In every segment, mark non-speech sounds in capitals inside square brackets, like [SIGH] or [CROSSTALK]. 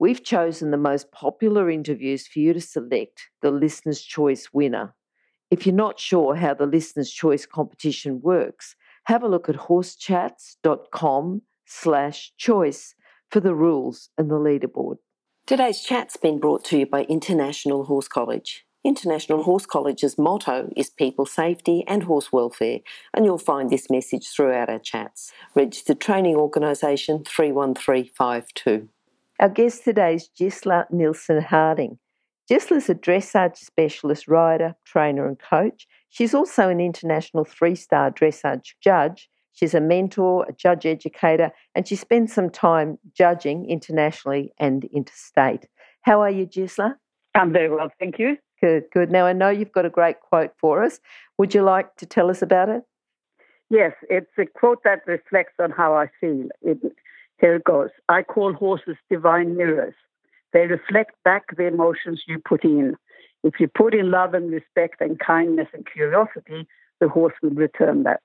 We've chosen the most popular interviews for you to select the Listener's Choice winner. If you're not sure how the Listener's Choice competition works, have a look at horsechats.com slash choice for the rules and the leaderboard. Today's chat's been brought to you by International Horse College. International Horse College's motto is people safety and horse welfare, and you'll find this message throughout our chats. Registered Training Organisation 31352. Our guest today is Gisela Nielsen Harding. Gisela's a dressage specialist rider, trainer, and coach. She's also an international three star dressage judge. She's a mentor, a judge educator, and she spends some time judging internationally and interstate. How are you, Gisela? I'm very well, thank you. Good, good. Now, I know you've got a great quote for us. Would you like to tell us about it? Yes, it's a quote that reflects on how I feel. It, here it goes. I call horses divine mirrors. They reflect back the emotions you put in. If you put in love and respect and kindness and curiosity, the horse will return that.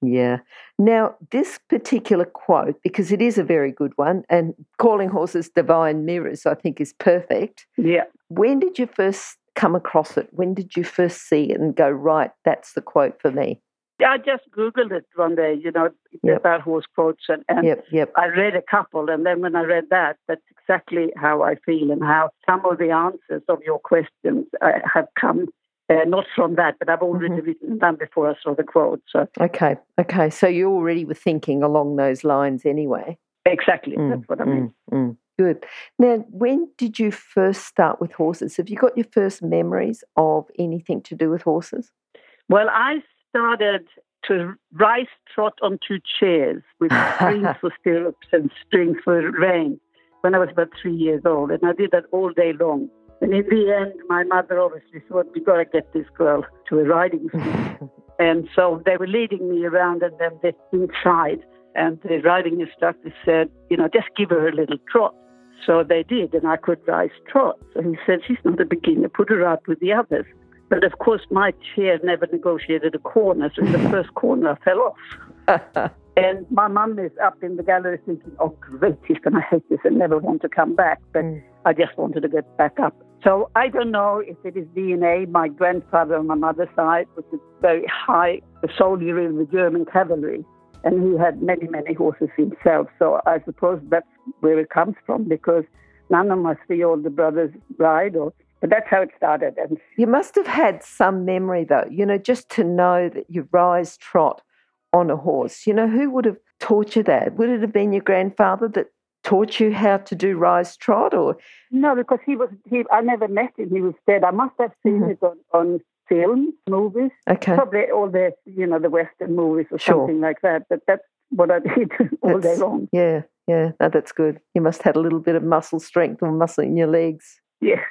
Yeah. Now, this particular quote, because it is a very good one, and calling horses divine mirrors, I think, is perfect. Yeah. When did you first come across it? When did you first see it and go, right, that's the quote for me? I just Googled it one day, you know, yep. about horse quotes, and, and yep, yep. I read a couple. And then when I read that, that's exactly how I feel and how some of the answers of your questions uh, have come. Uh, not from that, but I've already mm-hmm. written them before I saw the quote. So okay, okay. So you already were thinking along those lines anyway. Exactly, mm, that's what I mean. Mm, mm. Good. Now, when did you first start with horses? Have you got your first memories of anything to do with horses? Well, I started to rise trot on two chairs with [LAUGHS] strings for stirrups and strings for reins when I was about three years old, and I did that all day long. And in the end, my mother obviously thought, we've got to get this girl to a riding school. [LAUGHS] and so they were leading me around and then they inside. And the riding instructor said, you know, just give her a little trot. So they did, and I could rise trot. So he said, she's not a beginner, put her out with the others. But of course, my chair never negotiated a corner, so the first corner I fell off. [LAUGHS] and my mum is up in the gallery thinking, oh, great, he's going to hate this and never want to come back. But mm. I just wanted to get back up. So I don't know if it is DNA. My grandfather on my mother's side was a very high soldier in the German cavalry, and he had many, many horses himself. So I suppose that's where it comes from because none of my three older brothers ride or but that's how it started. And you must have had some memory, though, you know, just to know that you rise trot on a horse. You know, who would have taught you that? Would it have been your grandfather that taught you how to do rise trot, or no? Because he was he. I never met him. He was dead. I must have seen mm-hmm. it on on film, movies. Okay. Probably all the you know the Western movies or sure. something like that. But that's what I did [LAUGHS] all that's, day long. Yeah, yeah. No, that's good. You must have had a little bit of muscle strength or muscle in your legs. Yes.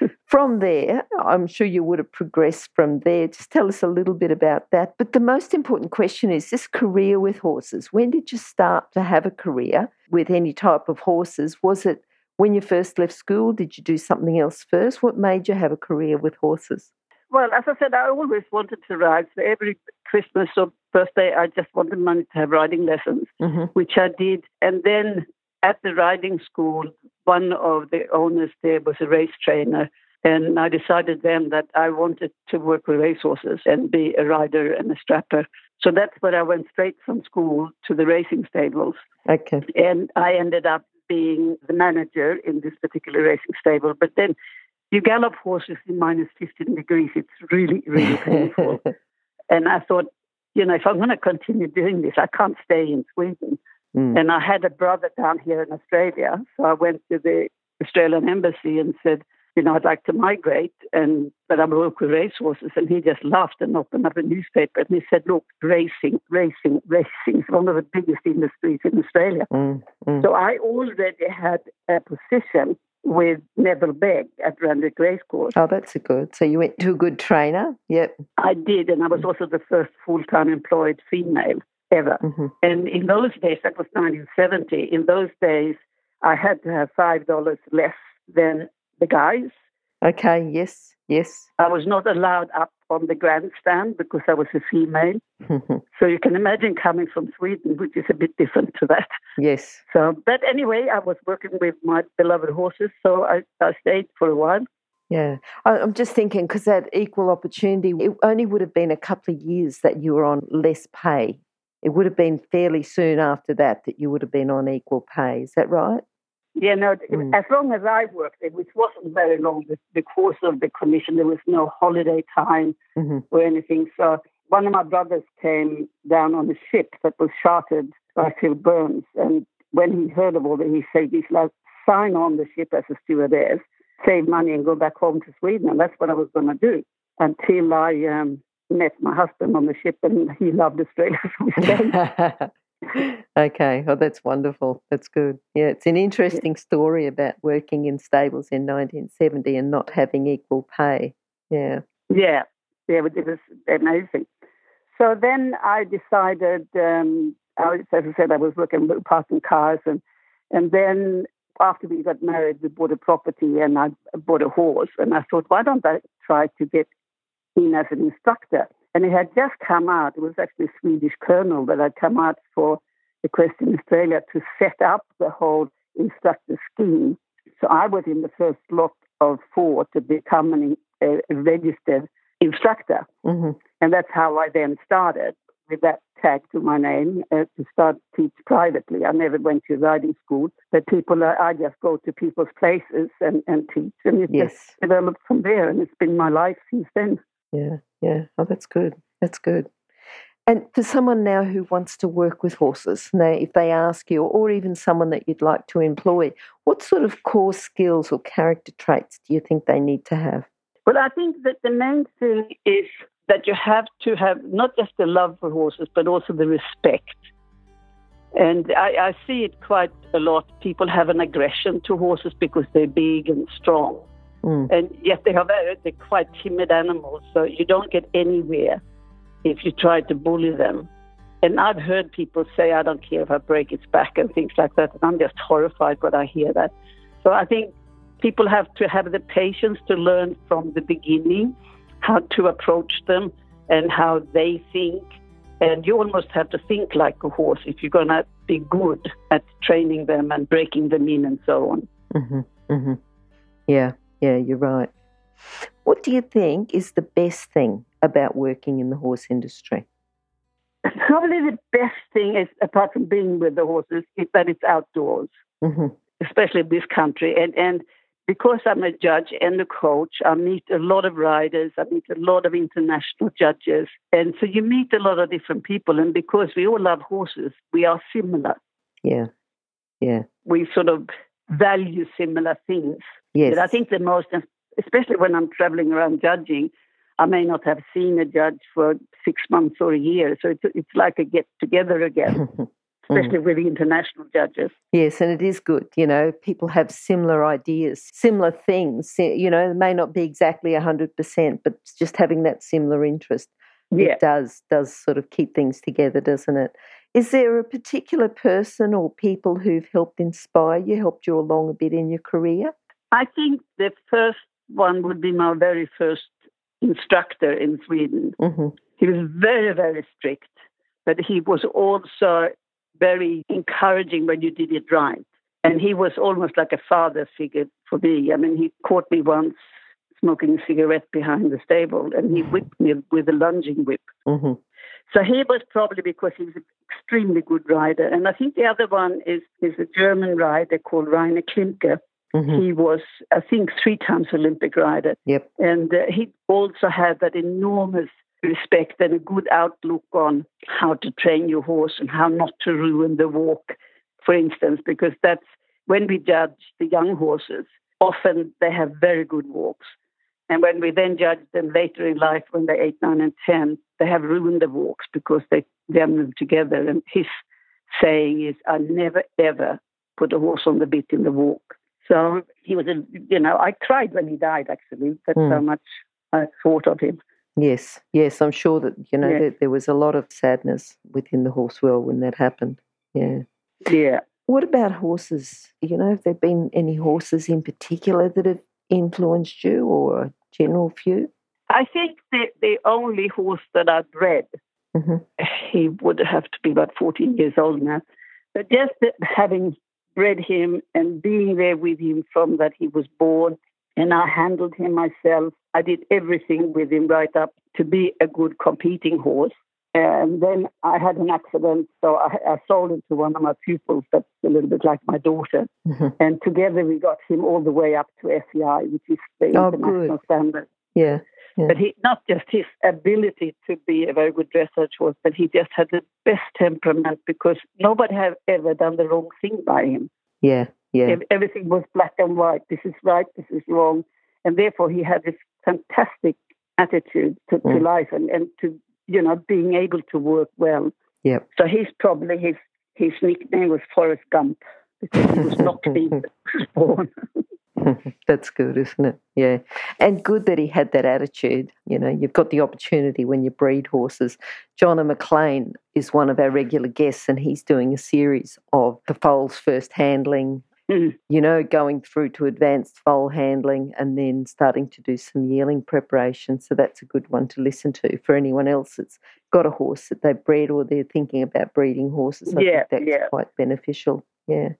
[LAUGHS] from there, I'm sure you would have progressed from there. Just tell us a little bit about that. But the most important question is this career with horses. When did you start to have a career with any type of horses? Was it when you first left school? Did you do something else first? What made you have a career with horses? Well, as I said, I always wanted to ride. So every Christmas or birthday, I just wanted money to have riding lessons, mm-hmm. which I did. And then at the riding school, one of the owners there was a race trainer. And I decided then that I wanted to work with racehorses and be a rider and a strapper. So that's when I went straight from school to the racing stables. Okay. And I ended up being the manager in this particular racing stable. But then you gallop horses in minus 15 degrees. It's really, really painful. [LAUGHS] and I thought, you know, if I'm going to continue doing this, I can't stay in Sweden. Mm. And I had a brother down here in Australia. So I went to the Australian embassy and said, you know, I'd like to migrate, and but I'm a local racehorses. And he just laughed and opened up a newspaper and he said, look, racing, racing, racing is one of the biggest industries in Australia. Mm, mm. So I already had a position with Neville Begg at Randwick Racecourse. Oh, that's a good. So you went to a good trainer? Yep. I did, and I was also the first full time employed female ever. Mm-hmm. And in those days, that was 1970, in those days, I had to have $5 less than the guys. Okay, yes, yes. I was not allowed up on the grandstand because I was a female. [LAUGHS] so you can imagine coming from Sweden, which is a bit different to that. yes. So, but anyway, I was working with my beloved horses, so I, I stayed for a while. Yeah, I- I'm just thinking because that equal opportunity, it only would have been a couple of years that you were on less pay. It would have been fairly soon after that that you would have been on equal pay. Is that right? Yeah, no, Mm. as long as I worked there, which wasn't very long, course of the commission, there was no holiday time hmm or anything. So one of my brothers came down on a ship that was chartered by Phil Burns. And when he heard of all that, he said, he's like, sign on the ship as a stewardess, save money and go back home to Sweden. And that's what I was going to do until I um, met my husband on the ship and he loved Australia. [LAUGHS] So we stayed. okay, oh, that's wonderful. That's good. Yeah, it's an interesting story about working in stables in 1970 and not having equal pay. Yeah. Yeah, yeah, but it was amazing. So then I decided, um, I, was- as I said, I was working with parking cars, and and then after we got married, we bought a property, and I bought a horse, and I thought, why don't I try to get in as an instructor? And it had just come out. It was actually a Swedish colonel that had come out for Equestrian Australia to set up the whole instructor scheme. So I was in the first lot of four to become an, a, registered instructor. hmm And that's how I then started with that tag to my name uh, to start teach privately. I never went to riding school, but people, uh, I just go to people's places and, and teach. And it Yes. just developed from there. And it's been my life since then. Yeah, yeah. Oh, that's good. That's good. And for someone now who wants to work with horses, now if they ask you, or even someone that you'd like to employ, what sort of core skills or character traits do you think they need to have? Well, I think that the main thing is that you have to have not just the love for horses, but also the respect. And I, I see it quite a lot. People have an aggression to horses because they're big and strong. Mm. And yet they are very, they're quite timid animals, so you don't get anywhere if you try to bully them. And I've heard people say, I don't care if I break its back and things like that. And I'm just horrified when I hear that. So I think people have to have the patience to learn from the beginning how to approach them and how they think. And you almost have to think like a horse if you're going to be good at training them and breaking them in and so on. hmm hmm Yeah, yeah, you're right. What do you think is the best thing about working in the horse industry? [LAUGHS] Probably the best thing is, apart from being with the horses, is that it's outdoors, hmm especially in this country. And and because I'm a judge and a coach, I meet a lot of riders, I meet a lot of international judges, and so you meet a lot of different people. And because we all love horses, we are similar. Yeah, yeah, We sort of value similar things. Yes. But I think the most, especially when I'm traveling around judging, I may not have seen a judge for six months or a year. So it's, it's like a get together again, [LAUGHS] mm. especially with the international judges. Yes, and it is good. You know, people have similar ideas, similar things. You know, it may not be exactly 100%, but just having that similar interest, Yeah. it does, does sort of keep things together, doesn't it? Is there a particular person or people who've helped inspire you, helped you along a bit in your career? I think the first one would be my very first instructor in Sweden. hmm He was very, very strict, but he was also very encouraging when you did it right. And he was almost like a father figure for me. I mean, he caught me once smoking a cigarette behind the stable and he whipped me with a lunging whip. hmm So he was probably because he was an extremely good rider. And I think the other one is, is a German rider called Rainer Klimke. Hmm He was, I think, three times Olympic rider. Yep. And uh, he also had that enormous respect and a good outlook on how to train your horse and how not to ruin the walk, for instance, because that's when we judge the young horses, often they have very good walks. And when we then judge them later in life, when they're eight, nine, and 10, they have ruined the walks because they jam them together. And his saying is, I never, ever put a horse on the bit in the walk. So he was a, you know, I cried when he died. Actually, that's Mm. how much I thought of him. Yes, yes, I'm sure that you know Yeah. there, there was a lot of sadness within the horse world when that happened. Yeah. Yeah. What about horses? You know, have there been any horses in particular that have influenced you, or a general few? I think the the only horse that I bred, Mhm. he would have to be about 14 years old now. But just having bred him and being there with him from that he was born, and I handled him myself. I did everything with him right up to be a good competing horse. And then I had an accident, so I, I sold him to one of my pupils that's a little bit like my daughter. Mhm. And together we got him all the way up to FEI, which is the Oh, international standard. Yeah. But he not just his ability to be a very good dressage horse, but he just had the best temperament because nobody had ever done the wrong thing by him. Yeah. Yeah. Everything was black and white. This is right, this is wrong. And therefore he had this fantastic attitude to, to Mm. life and, and to you know, being able to work well. Yeah. So he's probably his his nickname was Forrest Gump because he was not [LAUGHS] being born. [LAUGHS] [LAUGHS] That's good, isn't it? Yeah. And good that he had that attitude. You know, you've got the opportunity when you breed horses. John McLean is one of our regular guests, and he's doing a series of the foals first handling, Mm. you know, going through to advanced foal handling and then starting to do some yearling preparation. So that's a good one to listen to for anyone else that's got a horse that they've bred or they're thinking about breeding horses. I Yeah, think that's yeah. quite beneficial. Yeah.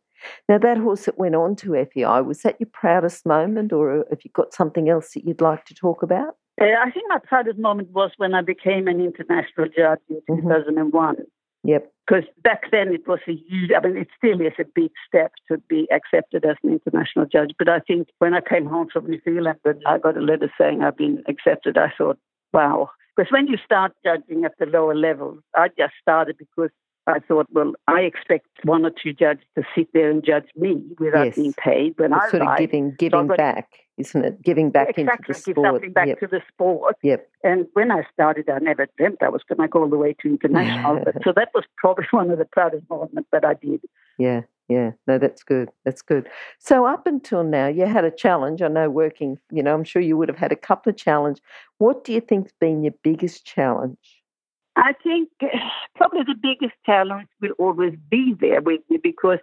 Now, that horse that went on to FEI, was that your proudest moment, or have you got something else that you'd like to talk about? Uh, I think my proudest moment was when I became an international judge in Mhm. 2001. Yep. Because back then it was a huge, I mean, it still is a big step to be accepted as an international judge. But I think when I came home from New Zealand and I got a letter saying I've been accepted, I thought, wow. Because when you start judging at the lower levels, I just started because I thought, well, I expect one or two judges to sit there and judge me without Yes. being paid when It's I sort of giving giving got- back, isn't it? Giving back exactly, into the give sport. something back yep. to the sport. Yep. And when I started, I never dreamt I was going to go all the way to international. but, so that was probably [LAUGHS] one of the proudest moments that I did. Yeah. Yeah. No, that's good. That's good. So up until now, you had a challenge. I know working. You know, I'm sure you would have had a couple of challenge. What do you think's been your biggest challenge? I think [SIGHS] probably the biggest challenge will always be there with me because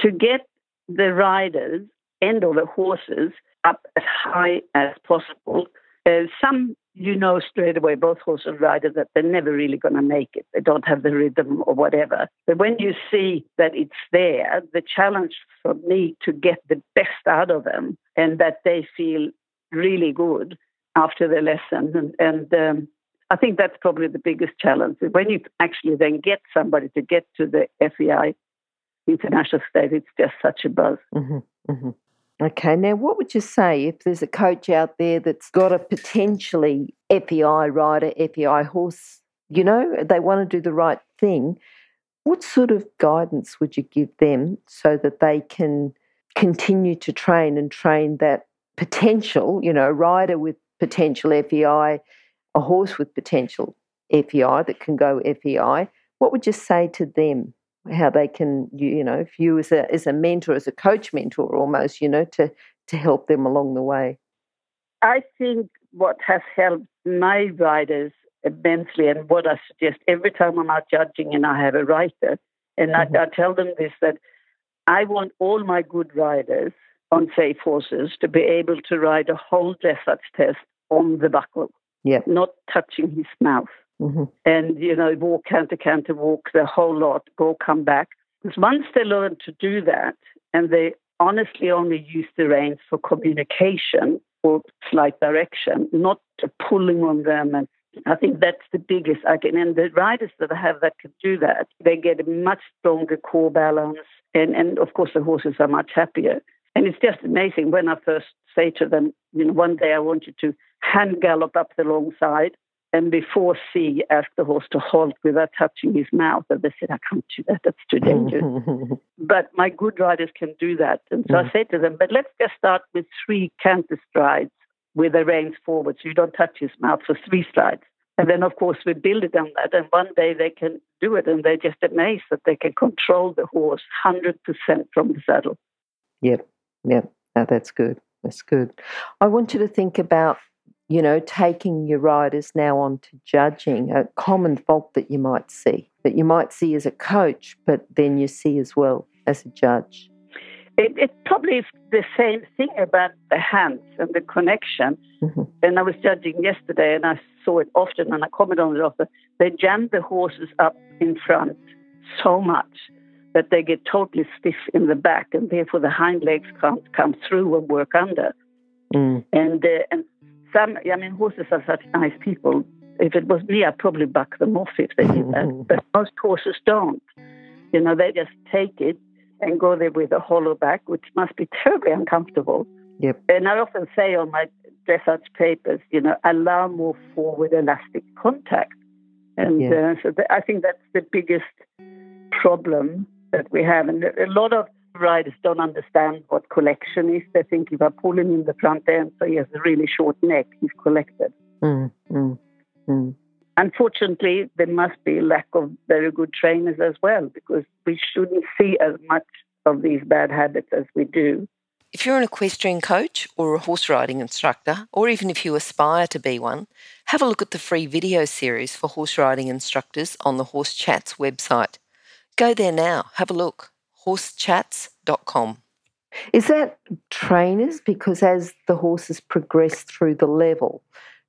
to get the riders and or the horses up as high as possible, uh, some you know straight away, both horse and rider, that they're never really going to make it. They don't have the rhythm or whatever. But when you see that it's there, the challenge for me to get the best out of them and that they feel really good after the lesson and, and um, I think that's probably the biggest challenge. When you actually then get somebody to get to the FEI international stage, it's just such a buzz. hmm hmm Okay, now what would you say if there's a coach out there that's got a potentially FEI rider, FEI horse, you know, they want to do the right thing? What sort of guidance would you give them so that they can continue to train and train that potential, you know, rider with potential FEI, a horse with potential FEI that can go FEI? What would you say to them? how they can you, know if you as a as a mentor as a coach mentor almost you know to to help them along the way I think what has helped my riders immensely, and what I suggest every time I'm out judging and I have a rider, and Mhm. I, I tell them this that I want all my good riders on safe horses to be able to ride a whole dressage test on the buckle, Yep. not touching his mouth. hmm and you know walk counter counter walk the whole lot go come back because once they learn to do that and they honestly only use the reins for communication or slight direction not pulling on them and I think that's the biggest I can and the riders that I have that can do that they get a much stronger core balance and and of course the horses are much happier and it's just amazing when I first say to them you know one day I want you to hand gallop up the long side and before C asked the horse to halt without touching his mouth. And they said, I can't do that, that's too dangerous. [LAUGHS] but my good riders can do that. And so I Mm. say to them, but let's just start with three canter strides with the reins forward so you don't touch his mouth for three strides. And then, of course, we build it on that. And one day they can do it and they're just amazed that they can control the horse 100% from the saddle. Yep. Yeah. No, that's good. That's good. I want you to think about, you know, taking your riders now on to judging a common fault that you might see, that you might see as a coach, but then you see as well as a judge. It, it probably is the same thing about the hands and the connection. Mm-hmm. And I was judging yesterday, and I saw it often, and I commented on it often. They jam the horses up in front so much that they get totally stiff in the back, and therefore the hind legs can't come through and work under. Mm. And uh, and some, I mean, horses are such nice people. If it was me, I'd probably buck them off if they did that. [LAUGHS] But most horses don't. You know, they just take it and go there with a hollow back, which must be [LAUGHS] terribly uncomfortable. Yep. And I often say on my dressage papers, you know, allow more forward elastic contact. And Yeah. uh, so th- I think that's the biggest problem that we have. And a lot of riders don't understand what collection is. They think if I pull him in the front end, so he has a really short neck, he's collected. Mm, mm, mm. Unfortunately, there must be a lack of very good trainers as well because we shouldn't see as much of these bad habits as we do. If you're an equestrian coach or a horse riding instructor, or even if you aspire to be one, have a look at the free video series for horse riding instructors on the Horse Chats website. Go there now, have a look. horsechats.com. Is that trainers? Because as the horses progress through the level,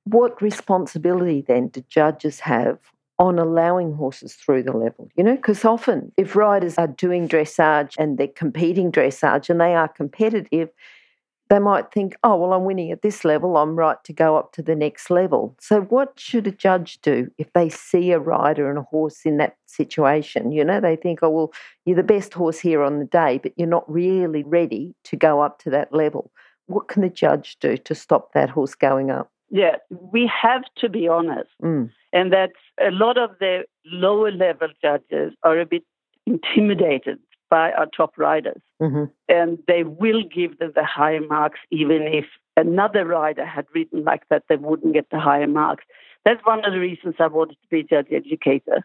what responsibility then do judges have on allowing horses through the level? You know, because often if riders are doing dressage and they're competing dressage and they are competitive, they might think, oh, well, I'm winning at this level, I'm right to go up to the next level. So, what should a judge do if they see a rider and a horse in that situation? You know, they think, oh, well, you're the best horse here on the day, but you're not really ready to go up to that level. What can the judge do to stop that horse going up? Yeah, we have to be honest. Mm. And that's a lot of the lower level judges are a bit intimidated by our top riders. hmm And they will give them the higher marks, even if another rider had written like that, they wouldn't get the higher marks. That's one of the reasons I wanted to be judge educator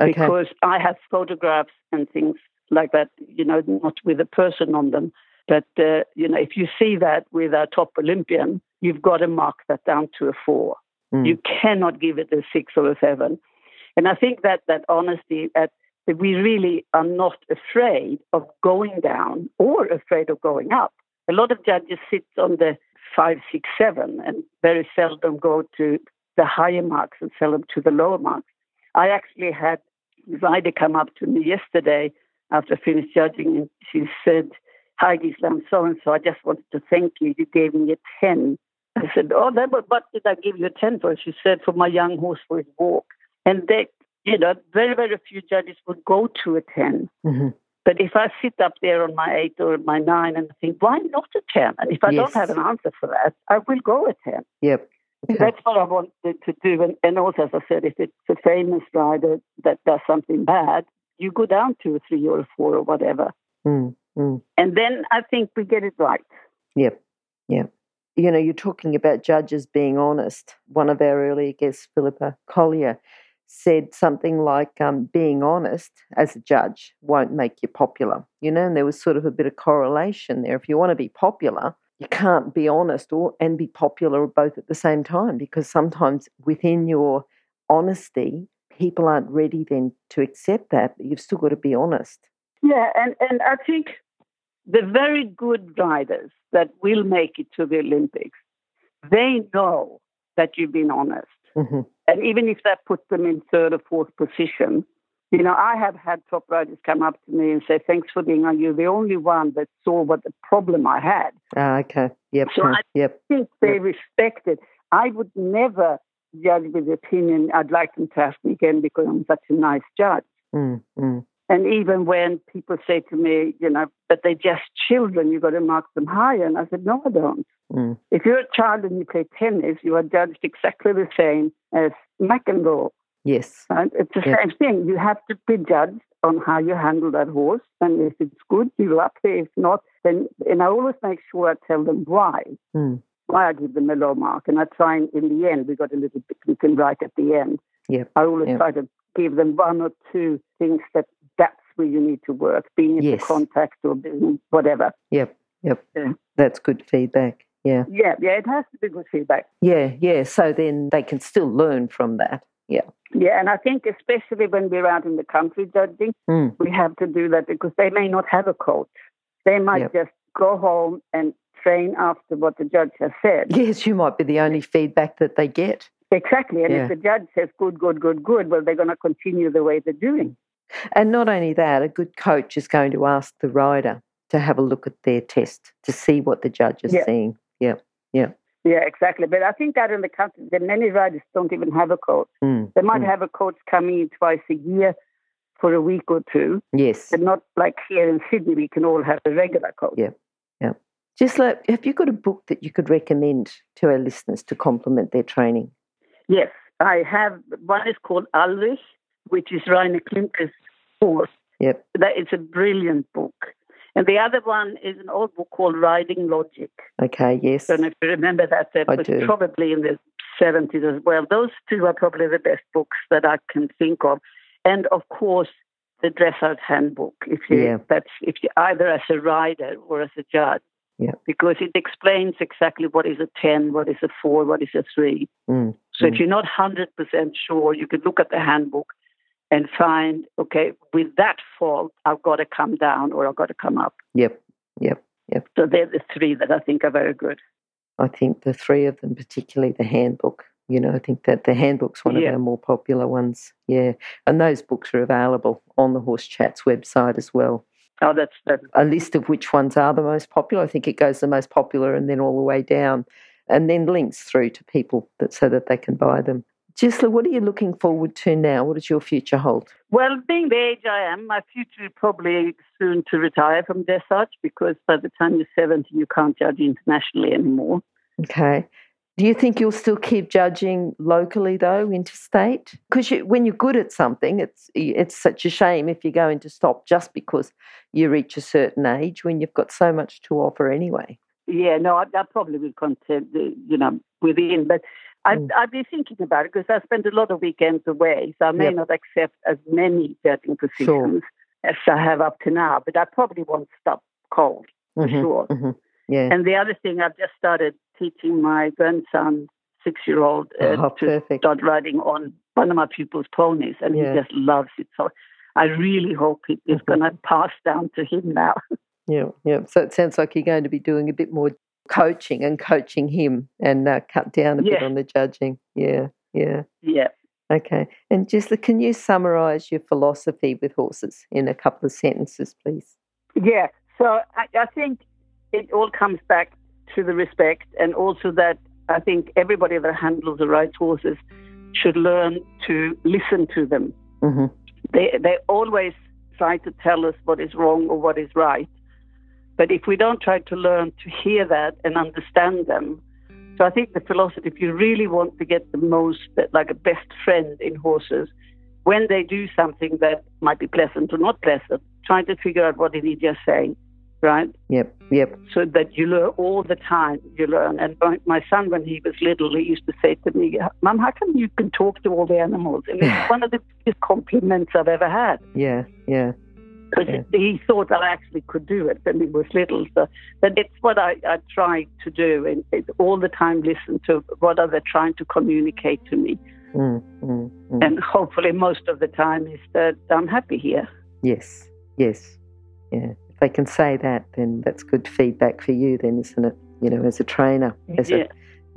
Okay. because I have photographs and things like that, you know, not with a person on them. But, uh, you know, if you see that with our top Olympian, you've got to mark that down to a four. Mm. You cannot give it a six or a seven. And I think that that honesty, that, that we really are not afraid of going down or afraid of going up. A lot of judges sit on the five, six, seven, and very seldom go to the higher marks and seldom to the lower marks. I actually had a rider come up to me yesterday after I finished judging, and she said, Hi, Gisela, I'm so and so. I just wanted to thank you. You gave me a 10. I said, Oh, that, but what did I give you a 10 for? She said, For my young horse for his walk. And they, you know, very, very few judges would go to a 10. hmm But if I sit up there on my eight or my nine and think, why not a 10? And if I Yes. don't have an answer for that, I will go a 10. Yep. Okay. That's what I wanted to do. And, and also, as I said, if it's a famous rider that does something bad, you go down to a three or a four or whatever. Mm, mm. And then I think we get it right. Yep. Yep. You know, you're talking about judges being honest. One of our earlier guests, Philippa Collier, said something like um, being honest as a judge won't make you popular. You know, and there was sort of a bit of correlation there. If you want to be popular, you can't be honest or and be popular both at the same time because sometimes within your honesty, people aren't ready then to accept that. But you've still got to be honest. Yeah, and, and I think the very good riders that will make it to the Olympics, they know that you've been honest. Hmm And even if that puts them in third or fourth position, you know, I have had top riders come up to me and say, Thanks for being on. You're the only one that saw what the problem I had. Ah, okay. Yep. So I- yep. think they respect it. I would never judge with the opinion, I'd like them to ask me again because I'm such a nice judge. Mm, mm. And even when people say to me, you know, but they're just children, you've got to mark them higher. And I said, no, I don't. Mm. If you're a child and you play tennis, you are judged exactly the same as McEnroe. Yes. Right? It's the Yeah. same thing. You have to be judged on how you handle that horse. And if it's good, you're up there. If not, then, and I always make sure I tell them why. Mm. Why I give them a low mark. And I try, and in the end, we got a little bit we can write at the end. Yep. I always Yep. try to give them one or two things that where you need to work, being Yes. a contact or being whatever. Yep. Yep. Yeah. That's good feedback. Yeah. Yeah, yeah, it has to be good feedback. Yeah, yeah. So then they can still learn from that. Yeah. Yeah, and I think especially when we're out in the country judging, Mm. we have to do that because they may not have a coach. They might Yep. just go home and train after what the judge has said. Yes, you might be the only feedback that they get. Exactly. And Yeah. if the judge says good, good, good, good, well, they're going to continue the way they're doing. And not only that, a good coach is going to ask the rider to have a look at their test to see what the judge is Yeah. seeing. Yeah. Yeah, Yeah, exactly. But I think that in the country, the many riders don't even have a coach. Mm. They might Mm. have a coach coming in twice a year for a week or two, Yes. but not like here in Sydney, we can all have a regular coach. Yeah, yeah. Just like, have you got a book that you could recommend to our listeners to complement their training? Yes, I have. One is called Ahlerich, which is Rainer Klimke's horse. Yep. That is a brilliant book. And the other one is an old book called Riding Logic. Okay. Yes. don't know if you remember that. That I was do. probably in the 70s as well. Those two are probably the best books that I can think of. And of course, the Dressage Handbook. If you Yeah. that's if you either as a rider or as a judge. Yeah. Because it explains exactly what is a 10, what is a 4, what is a 3. Mm. So Mm. if you're not 100% sure, you could look at the handbook and find, okay, with that fault, I've got to come down or I've got to come up. Yep. Yep. Yep. So they're the three that I think are very good. I think the three of them, particularly the handbook. You know, I think that the handbook's one Yeah. of our more popular ones. Yeah. And those books are available on the Horse Chats website as well. Oh, that's that's A list of which ones are the most popular. I think it goes the most popular and then all the way down. And then links through to people that so that they can buy them. Gisela, what are you looking forward to now? What does your future hold? Well, being the age I am, my future is probably soon to retire from dressage because by the time you're 70, you can't judge internationally anymore. Okay. Do you think you'll still keep judging locally though, interstate? Because you, when you're good at something, it's it's such a shame if you're going to stop just because you reach a certain age when you've got so much to offer anyway. Yeah, no, I, I probably would content, uh, you know, within, but I've, Mm. I've been thinking about it because I spend a lot of weekends away, so I may Yep. not accept as many judging positions as I have up to now, but I probably won't stop cold, for Mhm, sure. mhm. Yeah. And the other thing, I've just started teaching my grandson, six year old, uh, oh, to perfect. start riding on one of my pupils' ponies, and Yeah. he just loves it. So I really hope it is Mhm. going to pass down to him now. [LAUGHS] Yeah, yeah. So it sounds like you're going to be doing a bit more coaching and coaching him and uh, cut down a bit on the judging. Yeah, yeah. yeah. Okay. And Gisela, can you summarise your philosophy with horses in a couple of sentences, please? Yeah. So I, I think it all comes back to the respect, and also that I think everybody that handles the right horses should learn to listen to them. Mm-hmm. They they always try to tell us what is wrong or what is right, but if we don't try to learn to hear that and understand them, so I think the philosophy, if you really want to get the most, like a best friend in horses, when they do something that might be pleasant or not pleasant, try to figure out what did he just say, right? Yep, yep. So that you learn all the time. You learn. And my, my son, when he was little, he used to say to me, "Mom, how come you can talk to all the animals?" And it's [LAUGHS] one of the biggest compliments I've ever had Yeah, yeah. Because Yeah. he thought I actually could do it when he was little. So, but it's what I, I try to do, and it, all the time listen to what are they trying to communicate to me, Mm, mm, mm. and hopefully most of the time is that I'm happy here. Yes, yes. Yeah. If they can say that, then that's good feedback for you, then, isn't it? You know, as a trainer. As yeah. a,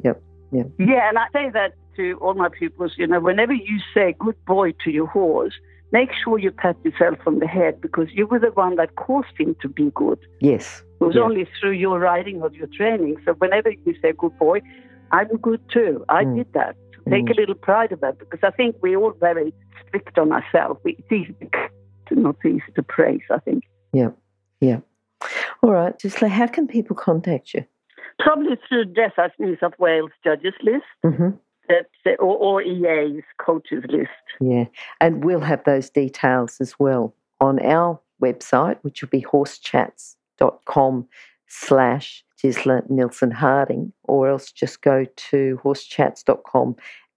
yep, yep. Yeah, and I say that to all my pupils. You know, whenever you say "good boy" to your horse, make sure you pat yourself on the head because you were the one that caused him to be good. yes. It was Yeah. only through your riding or your training. So whenever you say "good boy," I'm good too. I Mm. did that. So take Mm. a little pride of that because I think we're all very strict on ourselves. We- It's easy to not easy to praise. I think Yeah. Yeah. All right, Gisela, how can people contact you? probably through Dressage New South Wales judges list. Mm-hmm. That's or, or EA's coaches list. Yeah, and we'll have those details as well on our website, which will be horsechats.com slash Gisela Nielsen Harding, or else just go to horsechats.com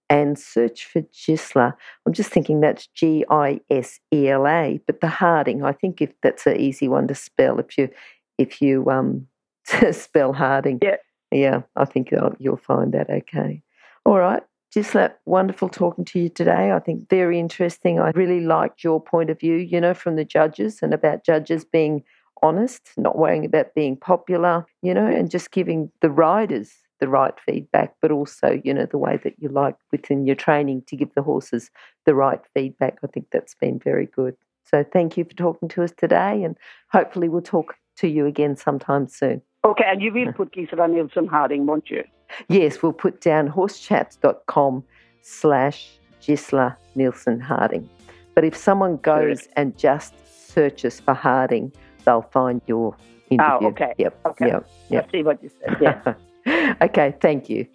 and search for Gisela. I'm just thinking that's G I S E L A, but the Harding, I think if that's an easy one to spell, if you if you um [LAUGHS] spell Harding. Yeah. Yeah, I think you'll, you'll find that okay. All right. Gisela, wonderful talking to you today. I think very interesting. I really liked your point of view, you know, from the judges and about judges being honest, not worrying about being popular, you know, and just giving the riders the right feedback, but also, you know, the way that you like within your training to give the horses the right feedback. I think that's been very good. So thank you for talking to us today, and hopefully we'll talk to you again sometime soon. Okay, and you will put Gisela Nilsson Harding, won't you? Yes, we'll put down horsechats.com slash Gisela Nilsson Harding. But if someone goes and just searches for Harding, they'll find your oh, interview. Oh, okay. Yep. Okay. Yep. Yep. I see what you said. Yeah. [LAUGHS] okay, thank you.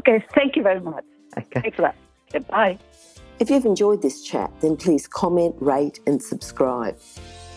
okay, thank you very much. Okay. Thanks for that. Goodbye. If you've enjoyed this chat, then please comment, rate, and subscribe.